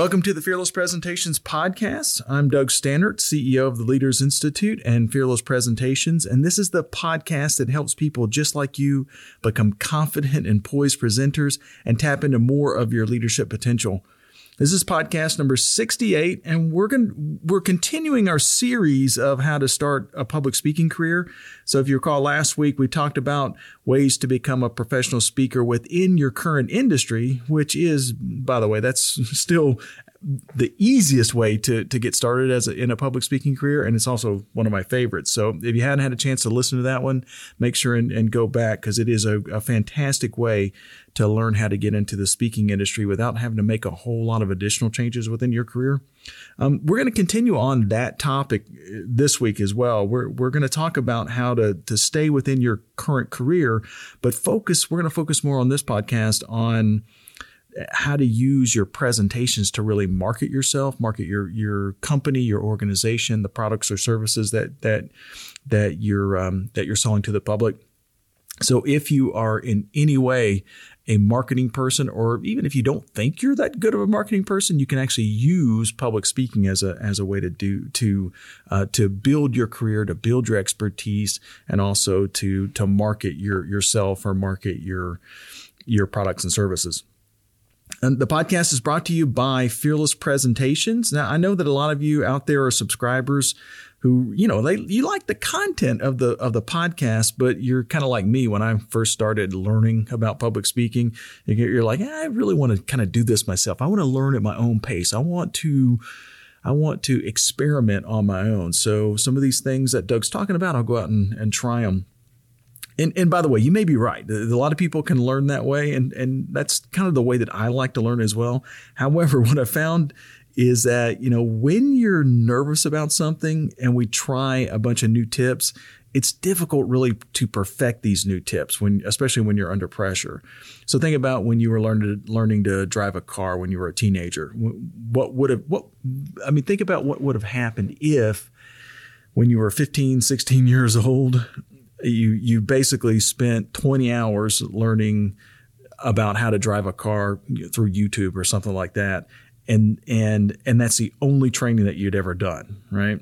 Welcome to the Fearless Presentations podcast. I'm Doug Stannard, CEO of the Leaders Institute and Fearless Presentations, and this is the podcast that helps people just like you become confident and poised presenters and tap into more of your leadership potential. This is podcast number 68 and we're going we're continuing our series of how to start a public speaking career. So if you recall last week we talked about ways to become a professional speaker within your current industry, which is by the way that's still the easiest way to to get started as a, in a public speaking career, and it's also one of my favorites. So if you hadn't had a chance to listen to that one, make sure and, and go back because it is a, a, fantastic way to learn how to get into the speaking industry without having to make a whole lot of additional changes within your career. Um, we're going to continue on that topic uh, this week as well. We're we're going to talk about how to to stay within your current career, but focus. We're going to focus more on this podcast on how to use your presentations to really market yourself, market your your company, your organization, the products or services that that that you're um, that you're selling to the public. So if you are in any way a marketing person, or even if you don't think you're that good of a marketing person, you can actually use public speaking as a as a way to do to uh, to build your career, to build your expertise, and also to to market your yourself or market your your products and services. And the podcast is brought to you by Fearless Presentations. Now, I know that a lot of you out there are subscribers who, you know, they you like the content of the of the podcast, but you're kind of like me when I first started learning about public speaking. You're like, I really want to kind of do this myself. I want to learn at my own pace. I want to I want to experiment on my own. So some of these things that Doug's talking about, I'll go out and, and try them and, and by the way, you may be right. A lot of people can learn that way, and, and that's kind of the way that I like to learn as well. However, what I found is that, you know, when you're nervous about something and we try a bunch of new tips, it's difficult really to perfect these new tips when especially when you're under pressure. So think about when you were learning to, learning to drive a car when you were a teenager. What would have what I mean think about what would have happened if when you were 15, 16 years old, you you basically spent 20 hours learning about how to drive a car through YouTube or something like that and and and that's the only training that you'd ever done right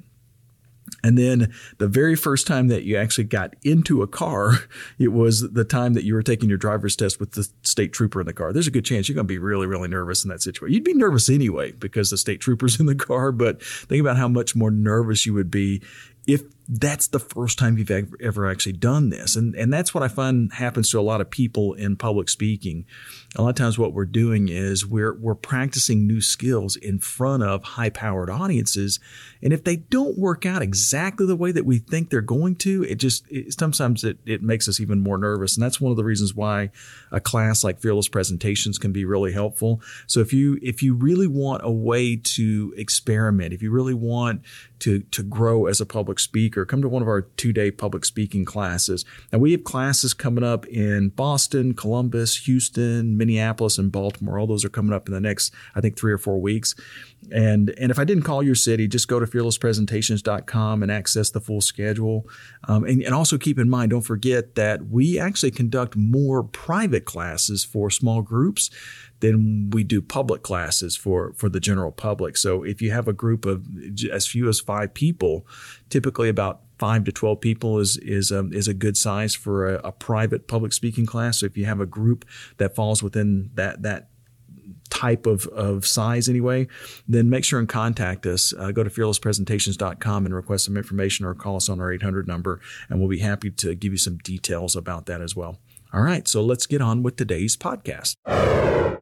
and then the very first time that you actually got into a car, it was the time that you were taking your driver's test with the state trooper in the car. There's a good chance you're going to be really, really nervous in that situation. You'd be nervous anyway because the state trooper's in the car, but think about how much more nervous you would be if that's the first time you've ever, actually done this. And, and that's what I find happens to a lot of people in public speaking. A lot of times what we're doing is we're, we're practicing new skills in front of high powered audiences. And if they don't work out exactly the way that we think they're going to, it just, it, sometimes it, it makes us even more nervous. And that's one of the reasons why a class like Fearless Presentations can be really helpful. So if you, if you really want a way to experiment, if you really want to, to grow as a public speaker, come to one of our two day public speaking classes. And we have classes coming up in Boston, Columbus, Houston, Minneapolis, and Baltimore. All those are coming up in the next, I think, three or four weeks. And, and if I didn't call your city, just go to fearlesspresentations.com and access the full schedule. Um, and, and also keep in mind, don't forget that we actually conduct more private classes for small groups than we do public classes for for the general public. So if you have a group of as few as five people, typically about five to twelve people is is um, is a good size for a, a private public speaking class. So if you have a group that falls within that that type of, of size anyway, then make sure and contact us. Uh, go to fearlesspresentations.com and request some information or call us on our 800 number, and we'll be happy to give you some details about that as well. All right, so let's get on with today's podcast.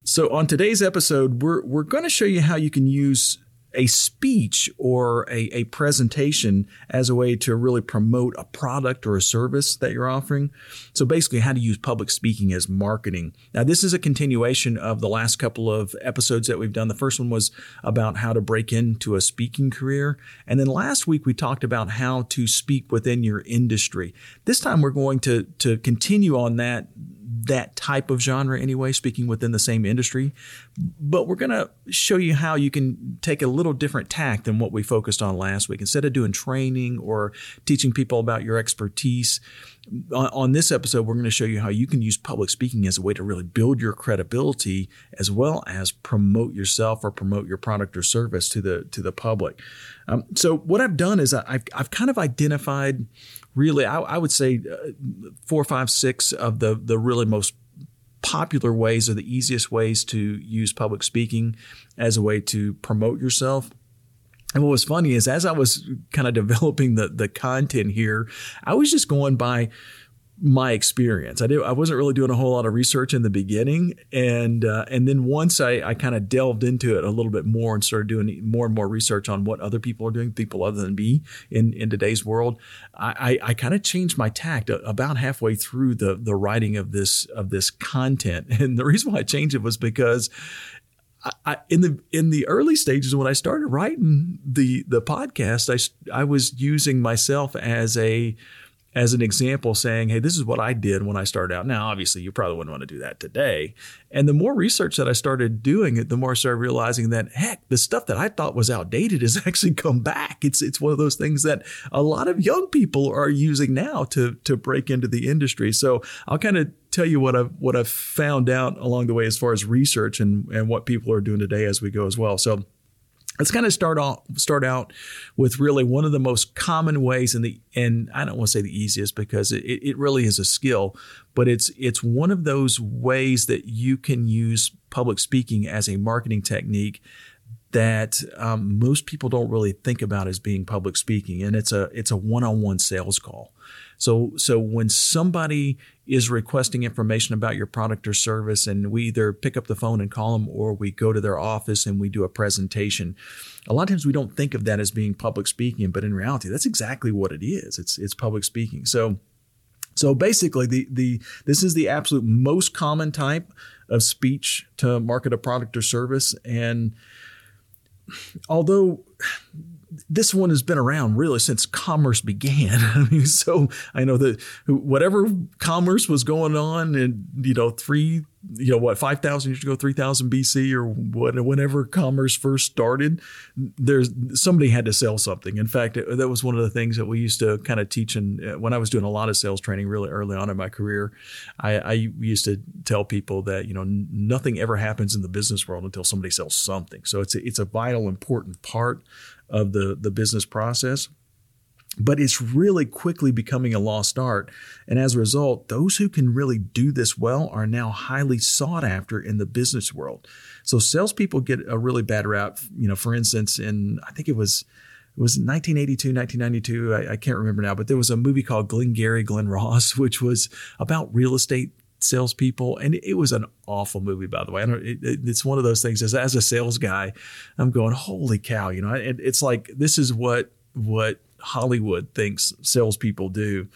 So on today's episode, we're we're going to show you how you can use a speech or a, a presentation as a way to really promote a product or a service that you're offering. So basically, how to use public speaking as marketing. Now, this is a continuation of the last couple of episodes that we've done. The first one was about how to break into a speaking career. And then last week, we talked about how to speak within your industry. This time, we're going to, to continue on that that type of genre anyway, speaking within the same industry. But we're going to show you how you can take a little different tack than what we focused on last week. Instead of doing training or teaching people about your expertise, on, on this episode, we're going to show you how you can use public speaking as a way to really build your credibility as well as promote yourself or promote your product or service to the to the public. Um, so what I've done is I've, I've kind of identified really, I, I would say uh, four, five, six of the, the really most popular ways or the easiest ways to use public speaking as a way to promote yourself. And what was funny is as I was kind of developing the, the content here, I was just going by my experience. I did. I wasn't really doing a whole lot of research in the beginning, and uh, and then once I, I kind of delved into it a little bit more and started doing more and more research on what other people are doing, people other than me in in today's world, I I, I kind of changed my tact about halfway through the the writing of this of this content, and the reason why I changed it was because. I, in the in the early stages when I started writing the the podcast, I I was using myself as a as an example saying, hey, this is what I did when I started out. Now, obviously, you probably wouldn't want to do that today. And the more research that I started doing it, the more I started realizing that, heck, the stuff that I thought was outdated has actually come back. It's, it's one of those things that a lot of young people are using now to, to break into the industry. So I'll kind of tell you what I've, what I've found out along the way as far as research and, and what people are doing today as we go as well. So let's kind of start off start out with really one of the most common ways and the and I don't want to say the easiest because it, it really is a skill, but it's it's one of those ways that you can use public speaking as a marketing technique that um, most people don't really think about as being public speaking, and it's a it's a one on one sales call. So so when somebody is requesting information about your product or service, and we either pick up the phone and call them, or we go to their office and we do a presentation. A lot of times we don't think of that as being public speaking, but in reality, that's exactly what it is. It's it's public speaking. So. So basically, the the this is the absolute most common type of speech to market a product or service, and although this one has been around really since commerce began. I mean, so I know that whatever commerce was going on in, you know, three, you know, what, 5,000 years ago, 3,000 BC or whenever commerce first started, there's somebody had to sell something. In fact, it, that was one of the things that we used to kind of teach. And when I was doing a lot of sales training really early on in my career, I, I used to tell people that, you know, nothing ever happens in the business world until somebody sells something. So it's a, it's a vital, important part of the, the business process. But it's really quickly becoming a lost art. And as a result, those who can really do this well are now highly sought after in the business world. So salespeople get a really bad rap. You know, for instance, in I think it was it was 1982, 1992. I, I, can't remember now, but there was a movie called Glengarry Glen Ross, which was about real estate salespeople, and it was an awful movie, by the way. I It, it, it's one of those things. As as a sales guy, I'm going, holy cow! You know, it, it's like this is what what Hollywood thinks salespeople do,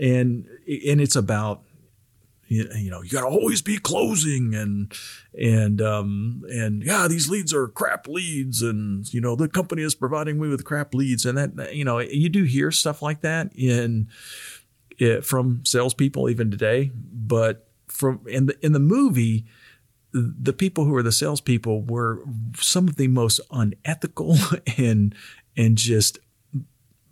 and and it's about you know you got to always be closing and and um and yeah these leads are crap leads and you know the company is providing me with crap leads and that you know you do hear stuff like that in it, from salespeople even today. But from in the in the movie, the people who were the salespeople were some of the most unethical and and just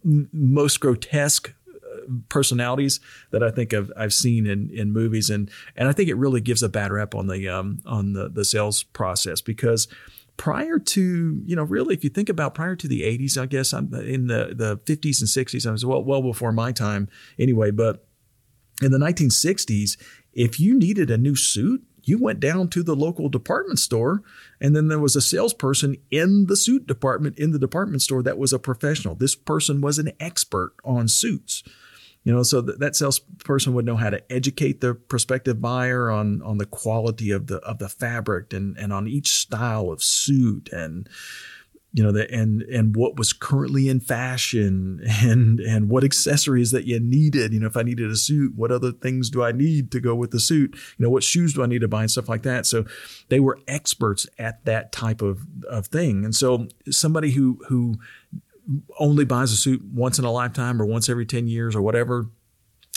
most grotesque uh, personalities that I think I've, I've seen in, in movies. And and I think it really gives a bad rep on the um, on the the sales process because prior to, you know, really, if you think about prior to the 80s, I guess I'm in the, the 50s and 60s, I was well, well before my time anyway, but in the 1960s, if you needed a new suit, you went down to the local department store and then there was a salesperson in the suit department in the department store that was a professional. This person was an expert on suits. You know, so that, that salesperson would know how to educate the prospective buyer on on the quality of the of the fabric and and on each style of suit and you know, the, and and what was currently in fashion, and and what accessories that you needed. You know, if I needed a suit, what other things do I need to go with the suit? You know, what shoes do I need to buy and stuff like that. So they were experts at that type of of thing. And so somebody who who only buys a suit once in a lifetime or once every ten years or whatever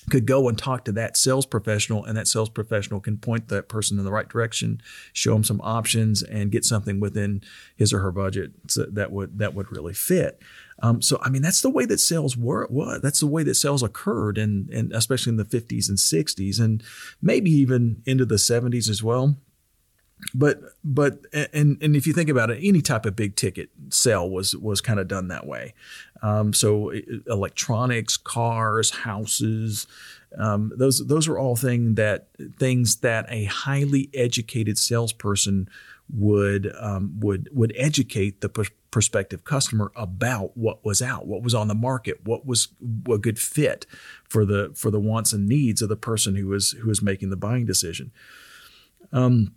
could go and talk to that sales professional and that sales professional can point that person in the right direction show them some options and get something within his or her budget that would that would really fit. Um, so i mean that's the way that sales were that's the way that sales occurred and and especially in the 50s and 60s and maybe even into the 70s as well but but and and if you think about it, any type of big ticket sale was was kind of done that way. Um, so electronics, cars, houses, um, those those are all thing that things that a highly educated salesperson would um, would would educate the prospective customer about what was out, what was on the market, what was a good fit for the for the wants and needs of the person who was who was making the buying decision. Um,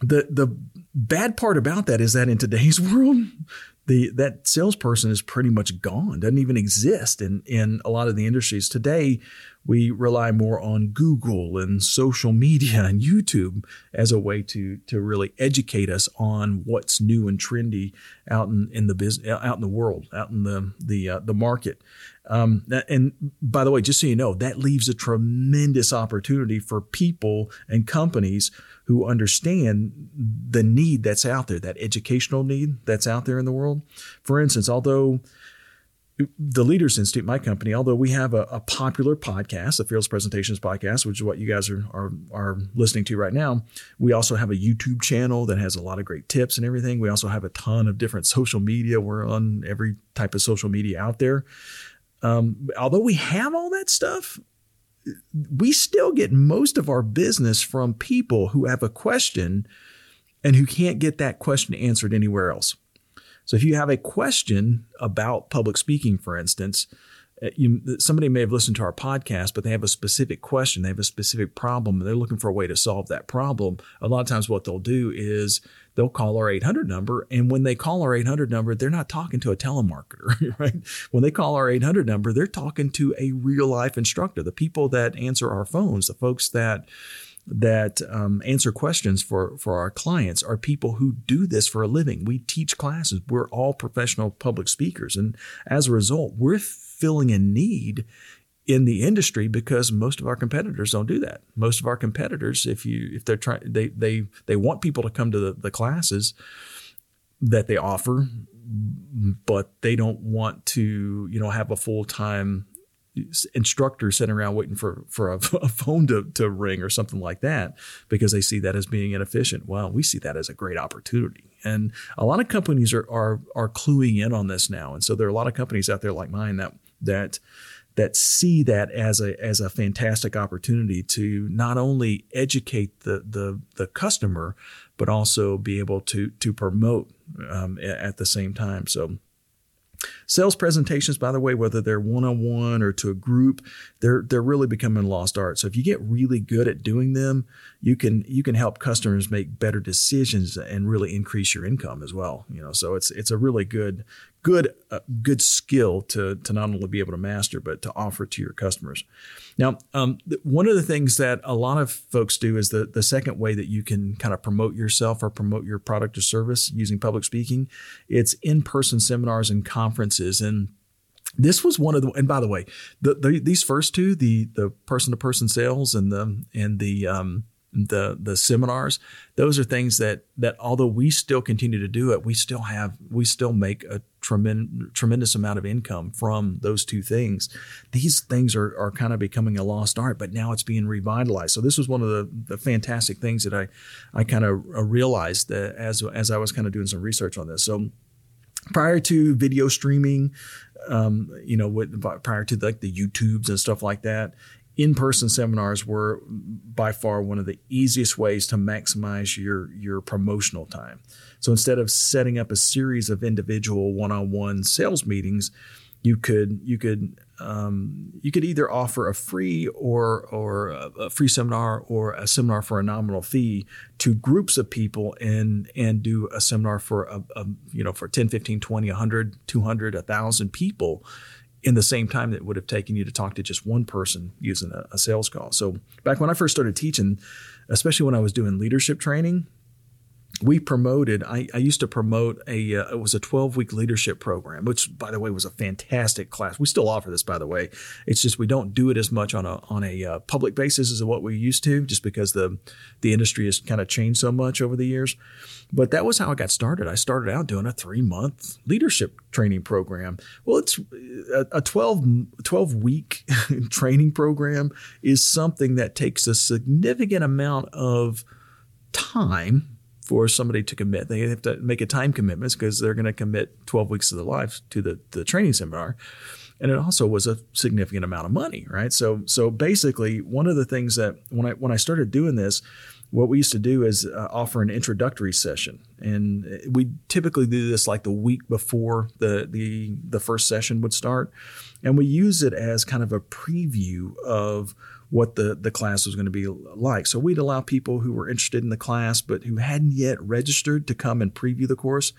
the the bad part about that is that in today's world, the that salesperson is pretty much gone, doesn't even exist in in a lot of the industries today. We rely more on Google and social media and YouTube as a way to to really educate us on what's new and trendy out in, in the business, out in the world, out in the the uh, the market. Um, and by the way, just so you know, that leaves a tremendous opportunity for people and companies who understand the need that's out there, that educational need that's out there in the world. For instance, although the Leaders Institute, my company, although we have a, a, popular podcast, the Fearless Presentations podcast, which is what you guys are, are, are listening to right now, we also have a YouTube channel that has a lot of great tips and everything. We also have a ton of different social media. We're on every type of social media out there. Um, although we have all that stuff, we still get most of our business from people who have a question and who can't get that question answered anywhere else. So if you have a question about public speaking, for instance, you, somebody may have listened to our podcast, but they have a specific question, they have a specific problem, and they're looking for a way to solve that problem. A lot of times, what they'll do is they'll call our 800 number, and when they call our 800 number, they're not talking to a telemarketer, right? When they call our 800 number, they're talking to a real life instructor, the people that answer our phones, the folks that that um, answer questions for for our clients are people who do this for a living. We teach classes. We're all professional public speakers, and as a result, we're filling a need in the industry because most of our competitors don't do that. Most of our competitors, if you if they're trying, they they they want people to come to the, the classes that they offer, but they don't want to you know have a full time instructor sitting around waiting for for a, a, phone to, to ring or something like that because they see that as being inefficient. Well, we see that as a great opportunity, and a lot of companies are are are cluing in on this now. And so there are a lot of companies out there like mine that that that see that as a as a fantastic opportunity to not only educate the the the customer but also be able to to promote um, at the same time. So Sales presentations, by the way, whether they're one on one or to a group, they're they're really becoming lost art. So if you get really good at doing them, you can you can help customers make better decisions and really increase your income as well. You know, so it's it's a really good good uh, good skill to to not only be able to master but to offer to your customers. Now, um, th- one of the things that a lot of folks do is the the second way that you can kind of promote yourself or promote your product or service using public speaking. It's in person seminars and conferences and this was one of the and by the way the, the these first two the the person to person sales and the and the um, the the seminars those are things that that although we still continue to do it we still have we still make a tremendous tremendous amount of income from those two things. These things are are kind of becoming a lost art but now it's being revitalized. So this was one of the, the fantastic things that I I kind of uh, realized that as as I was kind of doing some research on this. So prior to video streaming um, you know, prior to like the YouTubes and stuff like that, in-person seminars were by far one of the easiest ways to maximize your your promotional time. So instead of setting up a series of individual one-on-one sales meetings, you could you could um, you could either offer a free or or a free seminar or a seminar for a nominal fee to groups of people and and do a seminar for a, a you know for 10 15 20 100 200 1000 people in the same time that would have taken you to talk to just one person using a, a sales call. So back when i first started teaching especially when i was doing leadership training we promoted I, I, used to promote a uh, it was a 12 week leadership program which by the way was a fantastic class. We still offer this by the way. It's just we don't do it as much on a on a uh, public basis as what we used to just because the the industry has kind of changed so much over the years. But that was how I got started. I started out doing a 3 month leadership training program. Well it's a, a 12 12 week training program is something that takes a significant amount of time for somebody to commit. They have to make a time commitment because they're going to commit 12 weeks of their lives to the, the training seminar. And it also was a significant amount of money, right? So, so basically, one of the things that when I when I started doing this, what we used to do is uh, offer an introductory session, and we typically do this like the week before the the the first session would start, and we use it as kind of a preview of what the, the class was going to be like. So we'd allow people who were interested in the class but who hadn't yet registered to come and preview the course.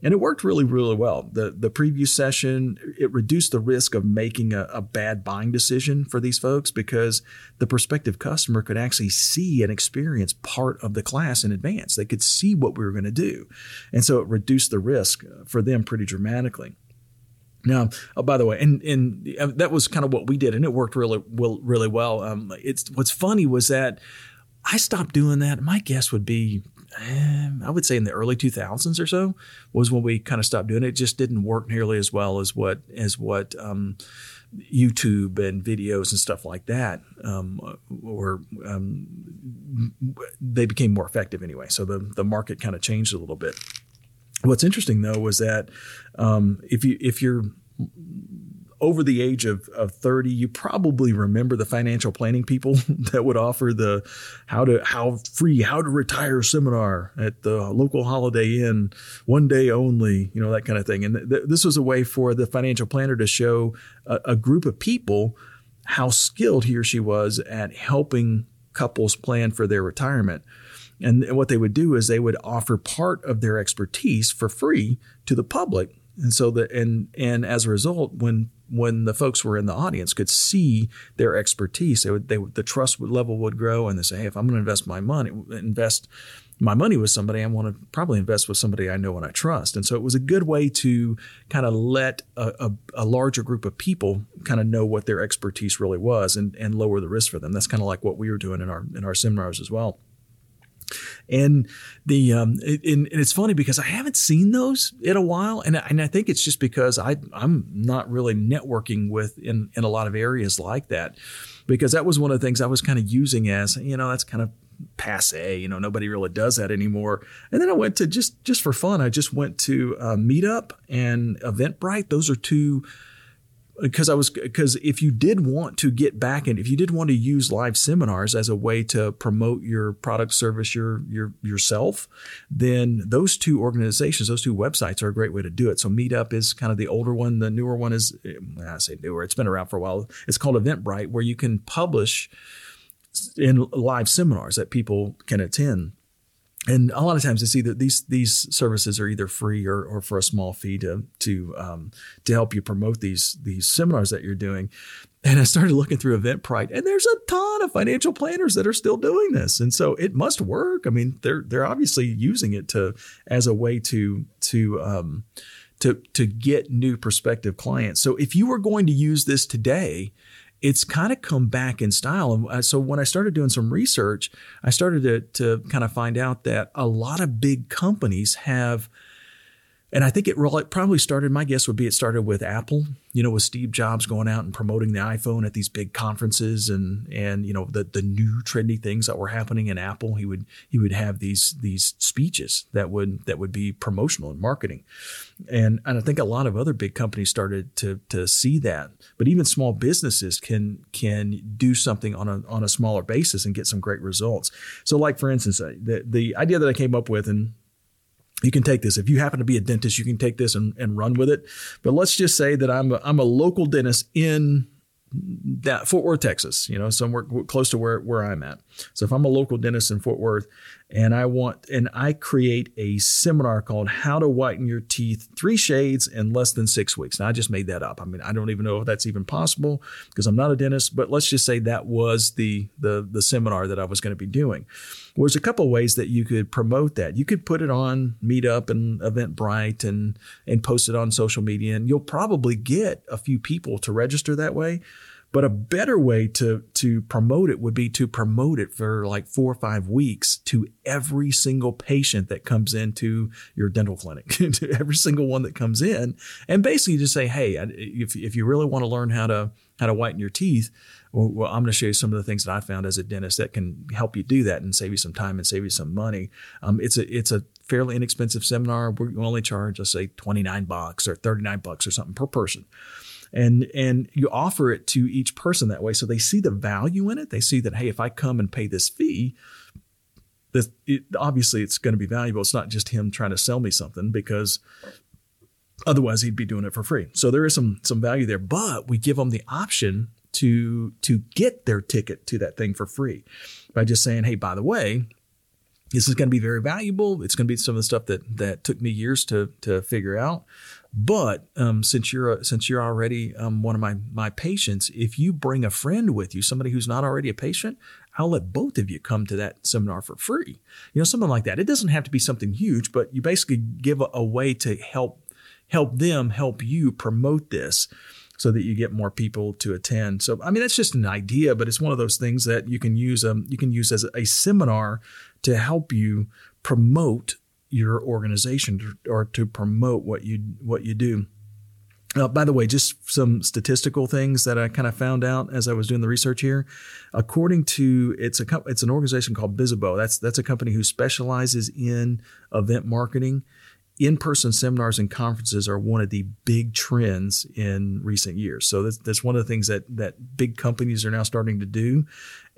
And it worked really, really well. The the preview session, it reduced the risk of making a, a bad buying decision for these folks because the prospective customer could actually see and experience part of the class in advance. They could see what we were going to do. And so it reduced the risk for them pretty dramatically. Now, oh, by the way, and and uh, that was kind of what we did, and it worked really well, really well. Um, it's what's funny was that I stopped doing that. My guess would be, eh, I would say, in the early 2000s or so was when we kind of stopped doing it. It just didn't work nearly as well as what as what um, YouTube and videos and stuff like that um, or um, they became more effective anyway. So the the market kind of changed a little bit. What's interesting though was that um, if you if you're over the age of, of 30 you probably remember the financial planning people that would offer the how to how free how to retire seminar at the local holiday inn one day only you know that kind of thing. And th- this was a way for the financial planner to show a, a group of people how skilled he or she was at helping couples plan for their retirement and what they would do is they would offer part of their expertise for free to the public. And so that and and as a result, when when the folks were in the audience could see their expertise, they would they the trust level would grow, and they say, hey, if I'm going to invest my money, invest my money with somebody, I want to probably invest with somebody I know and I trust. And so it was a good way to kind of let a, a, a larger group of people kind of know what their expertise really was and, and lower the risk for them. That's kind of like what we were doing in our in our seminars as well. And the um, it, and it's funny because I haven't seen those in a while, and and I think it's just because I I'm not really networking with in in a lot of areas like that, because that was one of the things I was kind of using as you know that's kind of passe. You know, nobody really does that anymore. And then I went to just just for fun. I just went to uh, Meetup and Eventbrite. Those are two because I was because if you did want to get back and if you did want to use live seminars as a way to promote your product service your your yourself, then those two organizations, those two websites are a great way to do it. So Meetup is kind of the older one. The newer one is eh, I say newer. It's been around for a while. It's called Eventbrite, where you can publish in live seminars that people can attend and a lot of times it's either these these services are either free or, or for a small fee to to um, to help you promote these these seminars that you're doing. And I started looking through Eventbrite, and there's a ton of financial planners that are still doing this, and so it must work. I mean, they're they're obviously using it to as a way to to um, to to get new prospective clients. So if you were going to use this today, it's kind of come back in style. And uh, so when I started doing some research, I started to, to kind of find out that a lot of big companies have and I think it really, probably started, my guess would be it started with Apple, you know, with Steve Jobs going out and promoting the iPhone at these big conferences and, and, you know, the, the new trendy things that were happening in Apple. He would, he would have these, these speeches that would, that would be promotional and marketing. And, and I think a lot of other big companies started to, to see that, but even small businesses can, can do something on a, on a smaller basis and get some great results. So like, for instance, uh, the, the idea that I came up with and you can take this. If you happen to be a dentist, you can take this and, and run with it. But let's just say that I'm a, I'm a local dentist in that Fort Worth, Texas, you know, somewhere close to where, where I'm at. So if I'm a local dentist in Fort Worth and I want, and I create a seminar called How to Whiten Your Teeth Three Shades in Less Than Six Weeks. Now I just made that up. I mean, I don't even know if that's even possible because I'm not a dentist, but let's just say that was the, the, the seminar that I was going to be doing. Well, there's a couple ways that you could promote that. You could put it on Meetup and Eventbrite and, and post it on social media and you'll probably get a few people to register that way. But a better way to to promote it would be to promote it for like four or five weeks to every single patient that comes into your dental clinic, to every single one that comes in, and basically just say, hey, if if you really want to learn how to how to whiten your teeth, well, I'm going to show you some of the things that I found as a dentist that can help you do that and save you some time and save you some money. Um, it's a it's a fairly inexpensive seminar. We only charge, let's say, 29 bucks or 39 bucks or something per person and and you offer it to each person that way so they see the value in it they see that hey if i come and pay this fee this it, obviously it's going to be valuable it's not just him trying to sell me something because otherwise he'd be doing it for free so there is some some value there but we give them the option to to get their ticket to that thing for free by just saying hey by the way this is going to be very valuable. It's going to be some of the stuff that that took me years to to figure out. But um, since you're a, since you're already um, one of my my patients, if you bring a friend with you, somebody who's not already a patient, I'll let both of you come to that seminar for free. You know, something like that. It doesn't have to be something huge, but you basically give a, a way to help help them help you promote this so that you get more people to attend. So I mean that's just an idea, but it's one of those things that you can use um you can use as a seminar to help you promote your organization or to promote what you what you do. Uh, by the way, just some statistical things that I kind of found out as I was doing the research here. According to it's a it's an organization called Bizzabo. That's that's a company who specializes in event marketing in-person seminars and conferences are one of the big trends in recent years. So that's, that's one of the things that that big companies are now starting to do.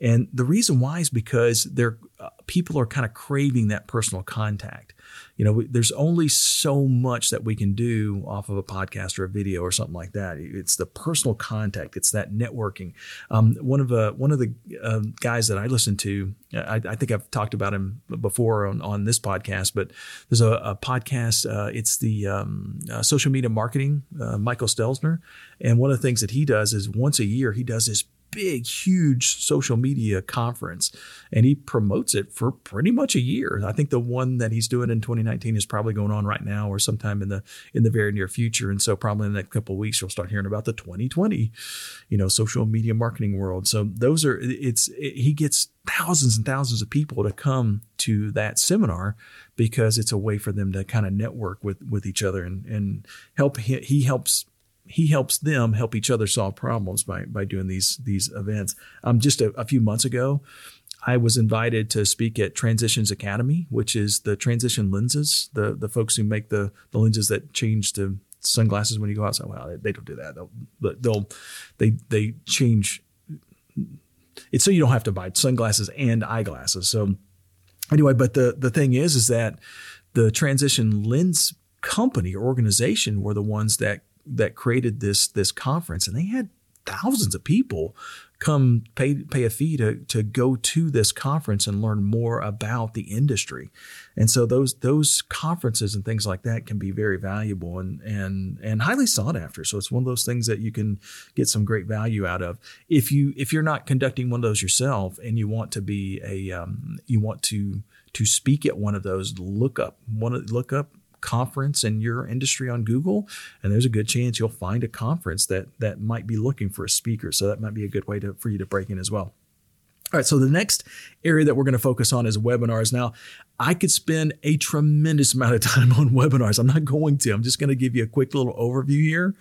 And the reason why is because they're uh, people are kind of craving that personal contact you know, there's only so much that we can do off of a podcast or a video or something like that. It's the personal contact. It's that networking. Um, one of the one of the uh, guys that I listen to, I, I, think I've talked about him before on, on this podcast, but there's a, a podcast. Uh, it's the um, uh, social media marketing, uh, Michael Stelzner, and one of the things that he does is once a year he does this big, huge social media conference, and he promotes it for pretty much a year. I think the one that he's doing in 2019 is probably going on right now, or sometime in the in the very near future. And so, probably in the next couple weeks, you'll start hearing about the 2020, you know, social media marketing world. So those are it's it, he gets thousands and thousands of people to come to that seminar because it's a way for them to kind of network with with each other and and help he, he helps he helps them help each other solve problems by by doing these these events. Um, just a, a few months ago, I was invited to speak at Transitions Academy, which is the transition lenses, the the folks who make the the lenses that change to sunglasses when you go outside. Well, they, don't do that. They'll, they'll they they change. It's so you don't have to buy sunglasses and eyeglasses. So anyway, but the the thing is, is that the transition lens company or organization were the ones that that created this this conference, and they had thousands of people come pay pay a fee to to go to this conference and learn more about the industry. And so those those conferences and things like that can be very valuable and and and highly sought after. So it's one of those things that you can get some great value out of. If you if you're not conducting one of those yourself and you want to be a um, you want to to speak at one of those, look up one look up conference in your industry on Google, and there's a good chance you'll find a conference that that might be looking for a speaker. So that might be a good way to, for you to break in as well. All right, so the next area that we're going to focus on is webinars. Now, I could spend a tremendous amount of time on webinars. I'm not going to. I'm just going to give you a quick little overview here.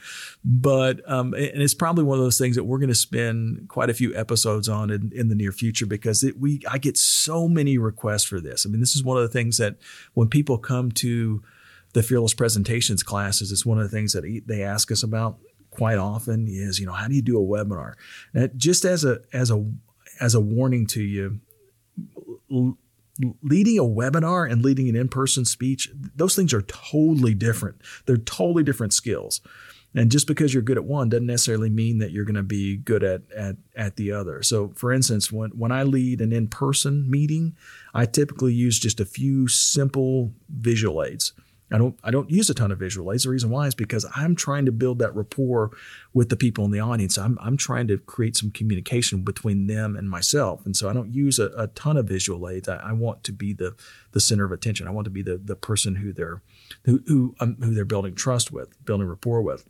But, um, and it's probably one of those things that we're going to spend quite a few episodes on in, in the near future because it, we, I get so many requests for this. I mean, this is one of the things that when people come to the fearless presentations classes, it's one of the things that they ask us about quite often is, you know, how do you do a webinar? Now, just as a as a as a warning to you, leading a webinar and leading an in-person speech, those things are totally different. They're totally different skills. And just because you're good at one doesn't necessarily mean that you're going to be good at, at, at the other. So, for instance, when, when I lead an in person meeting, I typically use just a few simple visual aids. I don't I don't use a ton of visual aids. The reason why is because I'm trying to build that rapport with the people in the audience. I'm I'm trying to create some communication between them and myself. And so I don't use a, a ton of visual aids. I, I, want to be the the center of attention. I want to be the the person who they're who who, um, who they're building trust with, building rapport with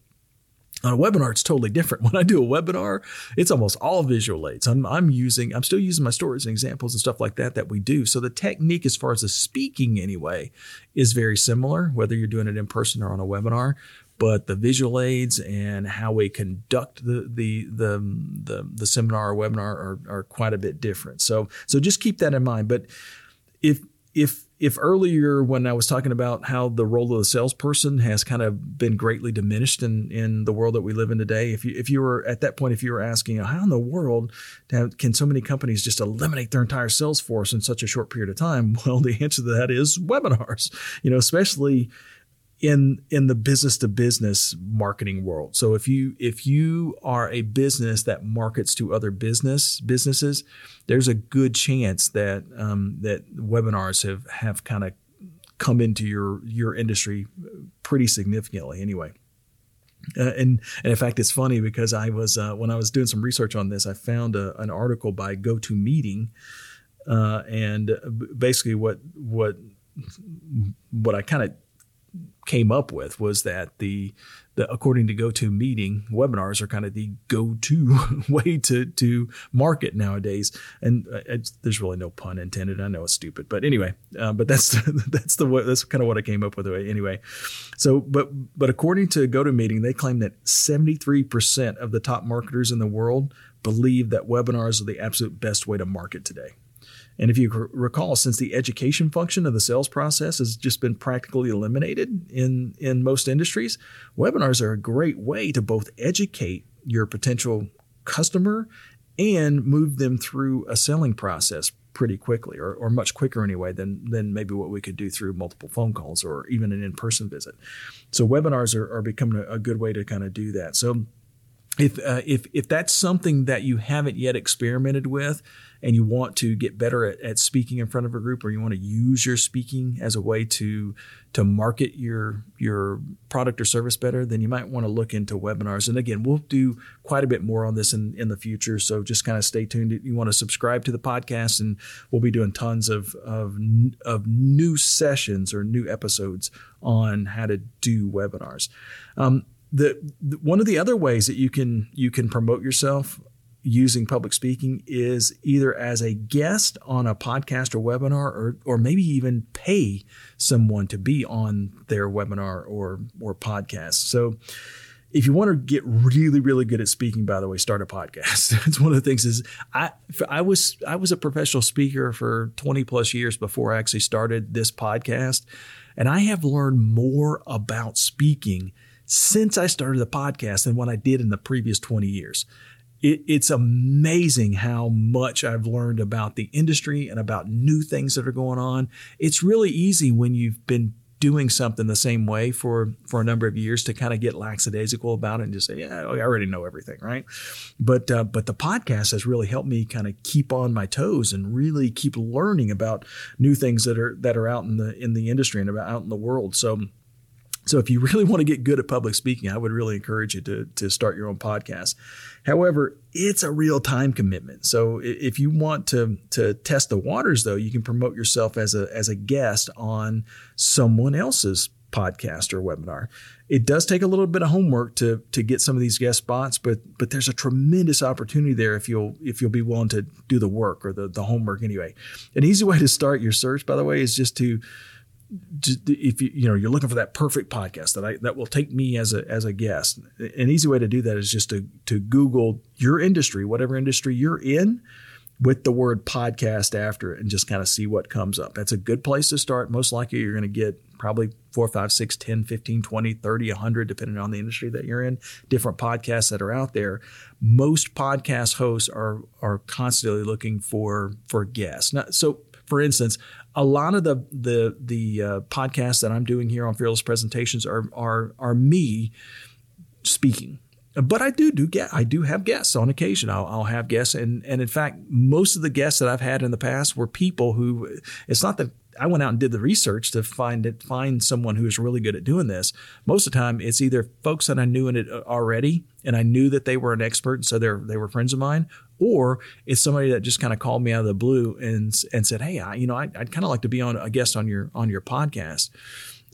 on a webinar, it's totally different. When I do a webinar, it's almost all visual aids. I'm, I'm using, I'm still using my stories and examples and stuff like that that we do. So the technique, as far as the speaking anyway, is very similar, whether you're doing it in person or on a webinar. But the visual aids and how we conduct the the the the, the seminar or webinar are, are quite a bit different. So so just keep that in mind. But if if if earlier when I was talking about how the role of the salesperson has kind of been greatly diminished in, in the world that we live in today, if you if you were at that point, if you were asking how in the world can so many companies just eliminate their entire sales force in such a short period of time, well, the answer to that is webinars. You know, especially in in the business to business marketing world. So if you if you are a business that markets to other business businesses, there's a good chance that um, that webinars have have kind of come into your your industry pretty significantly anyway. Uh, and, and in fact, it's funny because I was uh, when I was doing some research on this, I found a, an article by GoToMeeting, uh, and basically what what what I kind of came up with was that the, the according to GoToMeeting, webinars are kind of the go-to way to to market nowadays. And uh, there's really no pun intended. I know it's stupid, but anyway, uh, but that's that's the that's kind of what I came up with anyway. So, but but according to GoToMeeting, they claim that 73% of the top marketers in the world believe that webinars are the absolute best way to market today. And if you recall, since the education function of the sales process has just been practically eliminated in, in most industries, webinars are a great way to both educate your potential customer and move them through a selling process pretty quickly or, or much quicker anyway than, than maybe what we could do through multiple phone calls or even an in-person visit. So webinars are, are becoming a, a good way to kind of do that. So if uh, if if that's something that you haven't yet experimented with and you want to get better at, at, speaking in front of a group or you want to use your speaking as a way to to market your your product or service better then you might want to look into webinars. And again we'll do quite a bit more on this in, in the future so just kind of stay tuned. You want to subscribe to the podcast and we'll be doing tons of of, of new sessions or new episodes on how to do webinars. Um, the, the, one of the other ways that you can you can promote yourself using public speaking is either as a guest on a podcast or webinar or or maybe even pay someone to be on their webinar or or podcast. So if you want to get really really good at speaking by the way start a podcast it's one of the things is i i was i was a professional speaker for 20 plus years before i actually started this podcast and i have learned more about speaking since I started the podcast than what I did in the previous 20 years. It, it's amazing how much I've learned about the industry and about new things that are going on. It's really easy when you've been doing something the same way for for a number of years to kind of get lackadaisical about it and just say, yeah, I already know everything, right? But uh, but the podcast has really helped me kind of keep on my toes and really keep learning about new things that are that are out in the in the industry and about out in the world. So so if you really want to get good at public speaking, I would really encourage you to, to start your own podcast. However, it's a real time commitment. So if you want to, to test the waters though, you can promote yourself as a, as a guest on someone else's podcast or webinar. It does take a little bit of homework to to get some of these guest spots, but but there's a tremendous opportunity there if you'll if you'll be willing to do the work or the, the homework anyway. An easy way to start your search, by the way, is just to if you you know you're looking for that perfect podcast that I that will take me as a as a guest, an easy way to do that is just to to Google your industry, whatever industry you're in, with the word podcast after it, and just kind of see what comes up. That's a good place to start. Most likely, you're going to get probably four, five, six, 10, 15, 20, 30, 100, depending on the industry that you're in, different podcasts that are out there. Most podcast hosts are are constantly looking for for guests. So for instance, a lot of the the the uh, podcasts that I'm doing here on Fearless Presentations are are are me speaking. But I do do get I do have guests on occasion. I'll, I'll have guests, and and in fact, most of the guests that I've had in the past were people who. It's not that I went out and did the research to find it, find someone who is really good at doing this. Most of the time, it's either folks that I knew in it uh, already, and I knew that they were an expert, so they they were friends of mine, or it's somebody that just kind of called me out of the blue and and said, "Hey, I, you know, I, would kind of like to be on a guest on your on your podcast."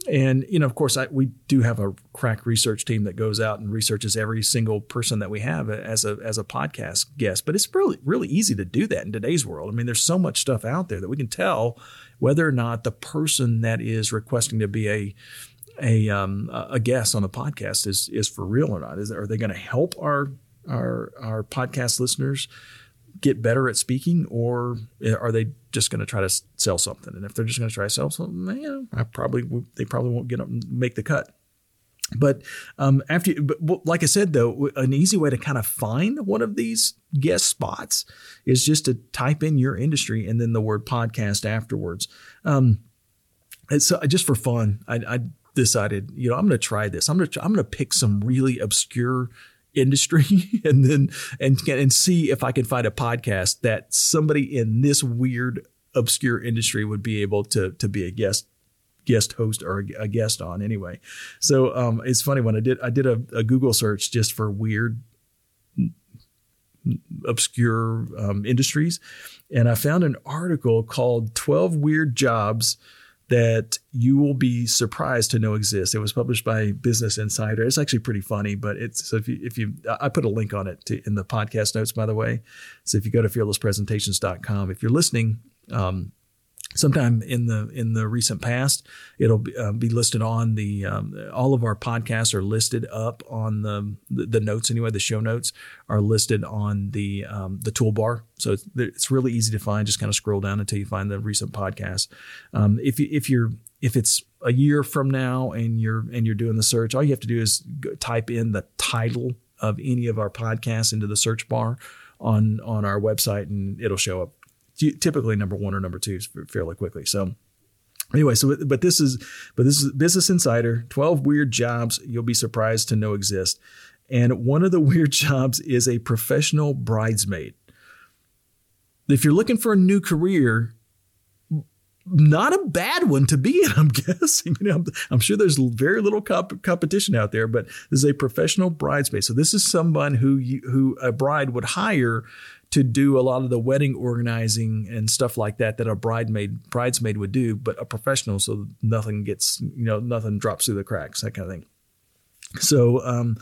And you know, of course, I, we do have a crack research team that goes out and researches every single person that we have as a as a podcast guest. But it's really really easy to do that in today's world. I mean, there's so much stuff out there that we can tell whether or not the person that is requesting to be a a um, a guest on the podcast is is for real or not. Is are they going to help our our our podcast listeners get better at speaking, or are they just going to try to sell something? And if they're just going to try to sell something, yeah, I probably they probably won't get up make the cut. But um, after, but like I said, though, an easy way to kind of find one of these guest spots is just to type in your industry and then the word podcast afterwards. Um, it's uh, just for fun. I, I decided, you know, I'm going to try this. I'm going to I'm going to pick some really obscure industry and then and and see if I can find a podcast that somebody in this weird obscure industry would be able to to be a guest guest host or a, guest on anyway. So um, it's funny when I did I did a, a Google search just for weird obscure um, industries and I found an article called 12 weird jobs that you will be surprised to know exist. It was published by Business Insider. It's actually pretty funny, but it's so if you if you I put a link on it to, in the podcast notes by the way. So if you go to fearlesspresentations.com, if you're listening um, sometime in the in the recent past it'll be, uh, be listed on the um, all of our podcasts are listed up on the, the, notes anyway the show notes are listed on the um, the toolbar. So it's, it's really easy to find. Just kind of scroll down until you find the recent podcast. Um, if you if you're if it's a year from now and you're and you're doing the search all you have to do is type in the title of any of our podcasts into the search bar on on our website and it'll show up typically number one or number two fairly quickly. So anyway, so but this is but this is Business Insider. Twelve weird jobs you'll be surprised to know exist, and one of the weird jobs is a professional bridesmaid. If you're looking for a new career, not a bad one to be in, I'm guessing. You know, I'm, I'm sure there's very little comp- competition out there, but this is a professional bridesmaid. So this is someone who you, who a bride would hire to do a lot of the wedding organizing and stuff like that that a bridesmaid bridesmaid would do, but a professional, so nothing gets you know nothing drops through the cracks, that kind of thing. So, um,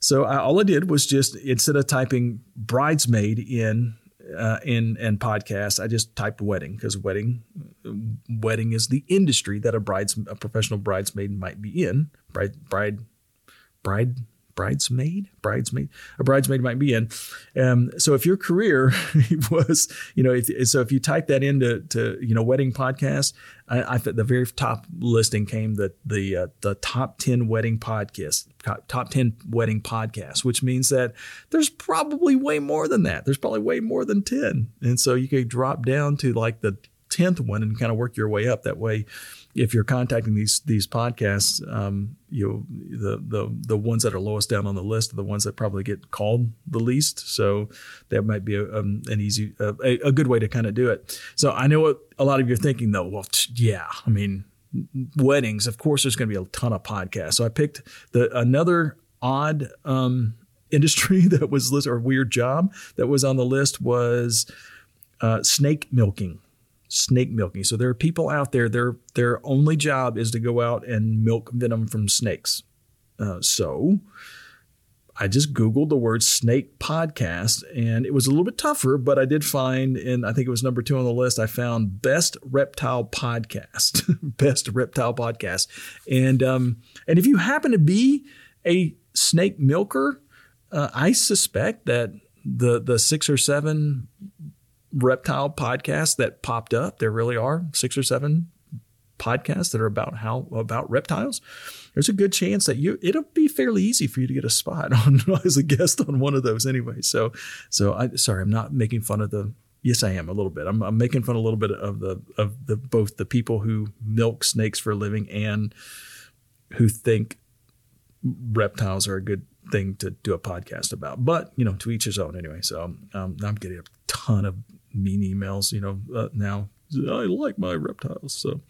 so I, all I did was just instead of typing bridesmaid in uh, in and podcast, I just typed wedding because wedding wedding is the industry that a brides a professional bridesmaid might be in. Bride bride bride bridesmaid, bridesmaid, a bridesmaid might be in. Um, so if your career was, you know, if, so if you type that into, to, you know, wedding podcast, I, I the very top listing came that the uh, the top ten wedding podcast, top ten wedding podcasts, which means that there's probably way more than that. There's probably way more than ten, and so you could drop down to like the tenth one and kind of work your way up that way if you're contacting these these podcasts, um, you know, the the the ones that are lowest down on the list are the ones that probably get called the least. So that might be a, um, an easy a, a, good way to kind of do it. So I know what a lot of you are thinking though. Well, yeah, I mean, weddings. Of course, there's going to be a ton of podcasts. So I picked the another odd um, industry that was list or weird job that was on the list was uh, snake milking snake milking. So there are people out there, their their only job is to go out and milk venom from snakes. Uh, so I just Googled the word snake podcast and it was a little bit tougher, but I did find, and I think it was number two on the list, I found best reptile podcast, best reptile podcast. And, um, and if you happen to be a snake milker, uh, I suspect that the, the six or seven reptile podcasts that popped up. There really are six or seven podcasts that are about how about reptiles. There's a good chance that you it'll be fairly easy for you to get a spot on as a guest on one of those anyway. So so I sorry, I'm not making fun of the Yes, I am a little bit. I'm, I'm making fun a little bit of the of the both the people who milk snakes for a living and who think reptiles are a good thing to do a podcast about. But you know, to each his own anyway. So um, I'm getting a ton of mean emails. You know, uh, now I like my reptiles. So,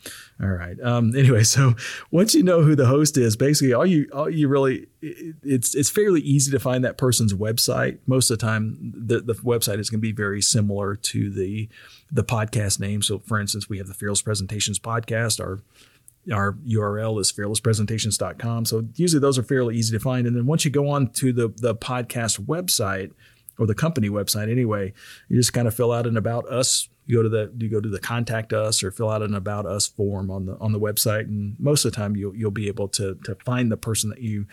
all right. Um, anyway, so once you know who the host is, basically all you all you really it's it's fairly easy to find that person's website. Most of the time, the, the website is going to be very similar to the the podcast name. So, for instance, we have the Fearless Presentations podcast. Our our URL is fearlesspresentations.com. So usually those are fairly easy to find. And then once you go on to the the podcast website or the company website anyway, you just kind of fill out an about us. You go to the you go to the contact us or fill out an about us form on the on the website and most of the time you'll you'll be able to to find the person that you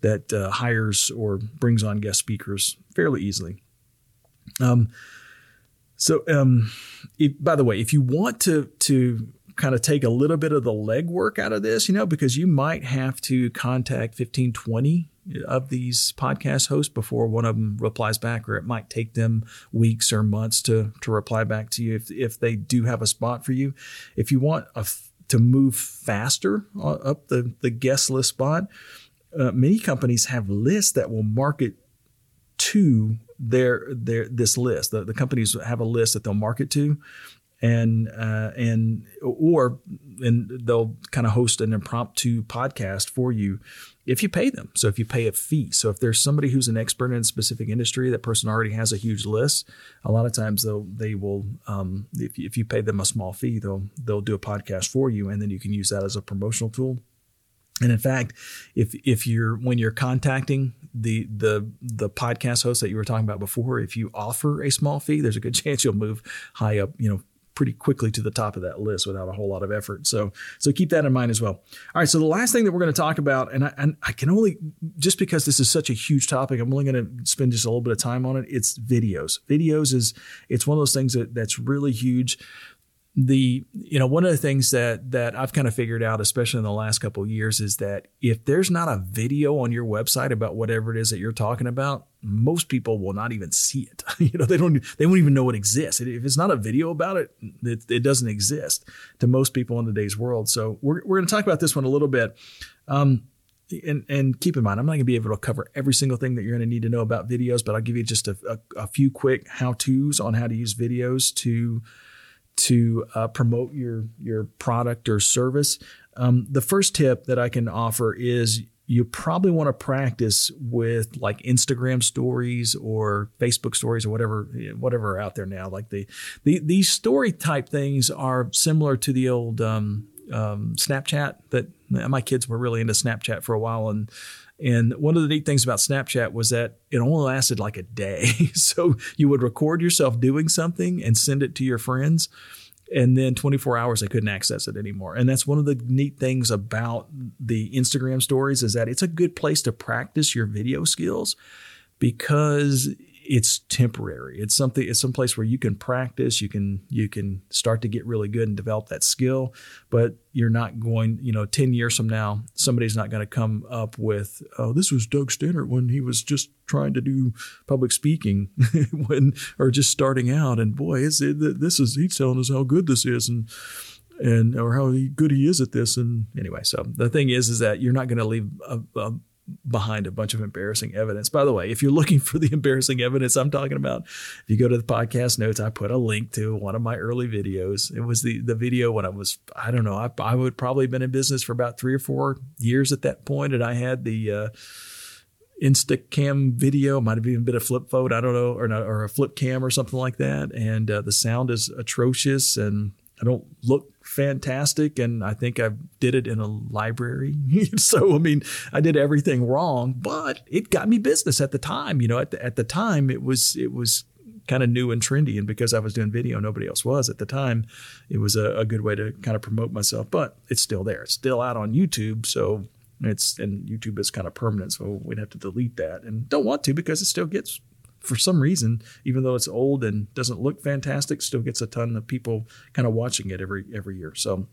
that uh, hires or brings on guest speakers fairly easily. Um so um if, by the way if you want to to kind of take a little bit of the legwork out of this you know because you might have to contact 15 20 of these podcast hosts before one of them replies back, or it might take them weeks or months to to reply back to you if if they do have a spot for you. If you want a, to move faster uh, up the the guest list spot, uh, many companies have lists that will market to their their this list. The, the companies have a list that they'll market to, and uh, and or and they'll kind of host an impromptu podcast for you if you pay them. So if you pay a fee. So if there's somebody who's an expert in a specific industry, that person already has a huge list. A lot of times they'll they will um, if if you pay them a small fee, they'll they'll do a podcast for you, and then you can use that as a promotional tool. And in fact, if if you're when you're contacting the the the podcast host that you were talking about before, if you offer a small fee, there's a good chance you'll move high up, you know, pretty quickly to the top of that list without a whole lot of effort. So so keep that in mind as well. All right, so the last thing that we're going to talk about, and I, and I can only just because this is such a huge topic, I'm only going to spend just a little bit of time on it. It's videos. Videos is it's one of those things that that's really huge the you know one of the things that that I've kind of figured out especially in the last couple of years is that if there's not a video on your website about whatever it is that you're talking about most people will not even see it. You know they don't they won't even know it exists. If it's not a video about it it, it doesn't exist to most people in today's world. So we're, we're going to talk about this one a little bit. Um, and, and keep in mind, I'm not going to be able to cover every single thing that you're going to need to know about videos, but I'll give you just a, a, a few quick how to's on how to use videos to to uh, promote your your product or service. Um, the first tip that I can offer is you probably want to practice with like Instagram stories or Facebook stories or whatever whatever are out there now. Like the, the these story type things are similar to the old um, um, Snapchat. That my kids were really into Snapchat for a while, and and one of the neat things about Snapchat was that it only lasted like a day. so you would record yourself doing something and send it to your friends. And then 24 hours, they couldn't access it anymore. And that's one of the neat things about the Instagram stories is that it's a good place to practice your video skills because it's temporary. It's something. It's some place where you can practice. You can you can start to get really good and develop that skill. But you're not going. You know, ten years from now, somebody's not going to come up with, "Oh, this was Doug Staneart when he was just trying to do public speaking when or just starting out." And boy, is it, this is he's telling us how good this is and and or how good he is at this. And anyway, so the thing is, is that you're not going to leave a, a behind a bunch of embarrassing evidence. By the way, if you're looking for the embarrassing evidence I'm talking about, if you go to the podcast notes, I put a link to one of my early videos. It was the the video when I was I don't know I, I would probably been in business for about three or four years at that point, and I had the uh, Instacam video, might have even been a flip phone, I don't know, or, or a flip cam or something like that, and uh, the sound is atrocious and I don't look fantastic and I think I did it in a library. so I mean, I did everything wrong, but it got me business at the time. You know, at the, at the time it was it was kind of new and trendy and because I was doing video nobody else was at the time, it was a, a good way to kind of promote myself, but it's still there. It's still out on YouTube, so it's and YouTube is kind of permanent, so we'd have to delete that and don't want to because it still gets for some reason, even though it's old and doesn't look fantastic, still gets a ton of people kind of watching it every every year. So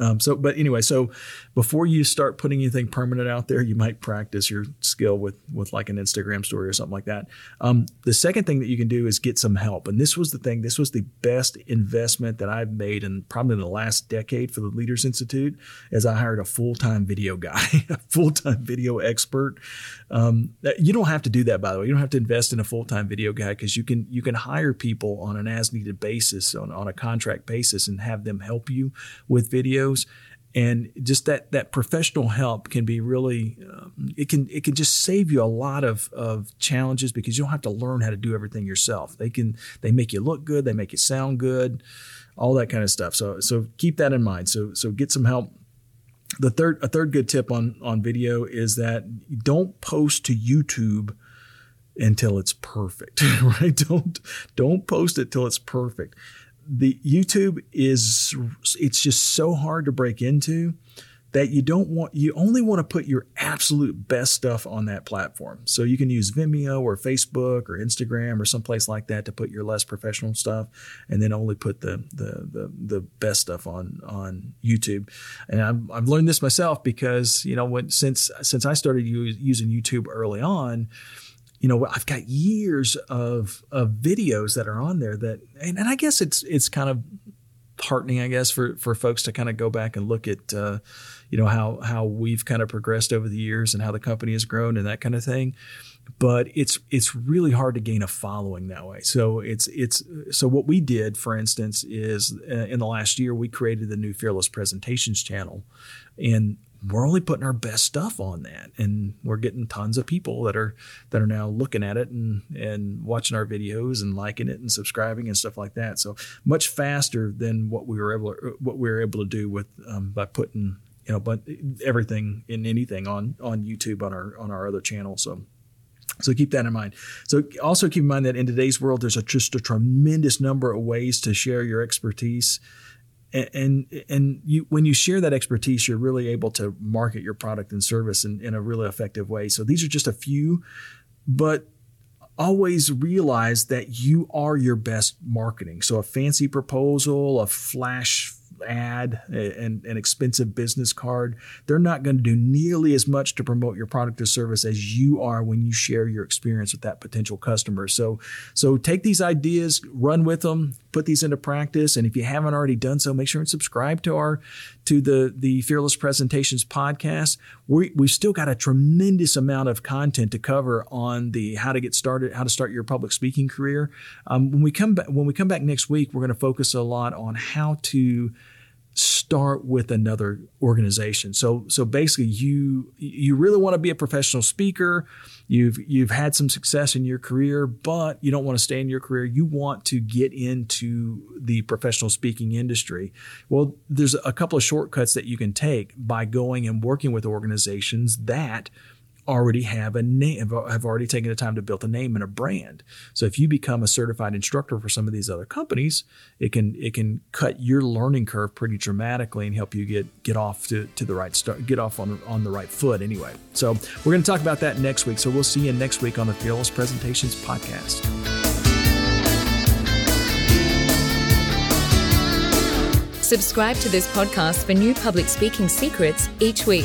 Um, so, but anyway, so before you start putting anything permanent out there, you might practice your skill with with like an Instagram story or something like that. Um, the second thing that you can do is get some help, and this was the thing. This was the best investment that I've made in probably in the last decade for the Leaders Institute. As I hired a full time video guy, a full time video expert. Um, you don't have to do that, by the way. You don't have to invest in a full time video guy because you can you can hire people on an as needed basis on on a contract basis and have them help you with video videos and just that that professional help can be really um, it can it can just save you a lot of of challenges because you don't have to learn how to do everything yourself. They can they make you look good they make you sound good all that kind of stuff. So so keep that in mind. So so get some help. The third a third good tip on on video is that don't post to youtube until it's perfect right? Don't don't post it till it's perfect the YouTube is it's just so hard to break into that you don't want you only want to put your absolute best stuff on that platform. So you can use Vimeo or Facebook or Instagram or someplace like that to put your less professional stuff and then only put the the the, the best stuff on on YouTube. And I've, I've learned this myself because you know when since since I started using YouTube early on, you know, I've got years of of videos that are on there that, and, and I guess it's it's kind of heartening, I guess, for for folks to kind of go back and look at, uh, you know, how how we've kind of progressed over the years and how the company has grown and that kind of thing. But it's it's really hard to gain a following that way. So it's it's so what we did, for instance, is uh, in the last year we created the new Fearless Presentations channel, and we're only putting our best stuff on that. And we're getting tons of people that are that are now looking at it and and watching our videos and liking it and subscribing and stuff like that. So much faster than what we were able to, what we were able to do with um, by putting you know but everything in anything on on YouTube on our on our other channel. So so keep that in mind. So also keep in mind that in today's world, there's a, just a tremendous number of ways to share your expertise and and you when you share that expertise you're really able to market your product and service in, in a really effective way. So these are just a few but always realize that you are your best marketing. So a fancy proposal a flash ad and an expensive business card, they're not going to do nearly as much to promote your product or service as you are when you share your experience with that potential customer. So, so take these ideas, run with them, put these into practice, and if you haven't already done so, make sure and subscribe to our to the the Fearless Presentations podcast. We we've still got a tremendous amount of content to cover on the how to get started, how to start your public speaking career. Um, when we come back when we come back next week, we're going to focus a lot on how to start with another organization. So so basically you you really want to be a professional speaker. You've you've had some success in your career, but you don't want to stay in your career. You want to get into the professional speaking industry. Well, there's a couple of shortcuts that you can take by going and working with organizations that already have a name, have already taken the time to build a name and a brand. So if you become a certified instructor for some of these other companies, it can it can cut your learning curve pretty dramatically and help you get get off to, to the right start, get off on on the right foot anyway. So we're going to talk about that next week. So we'll see you next week on the Fearless Presentations podcast. Subscribe to this podcast for new public speaking secrets each week.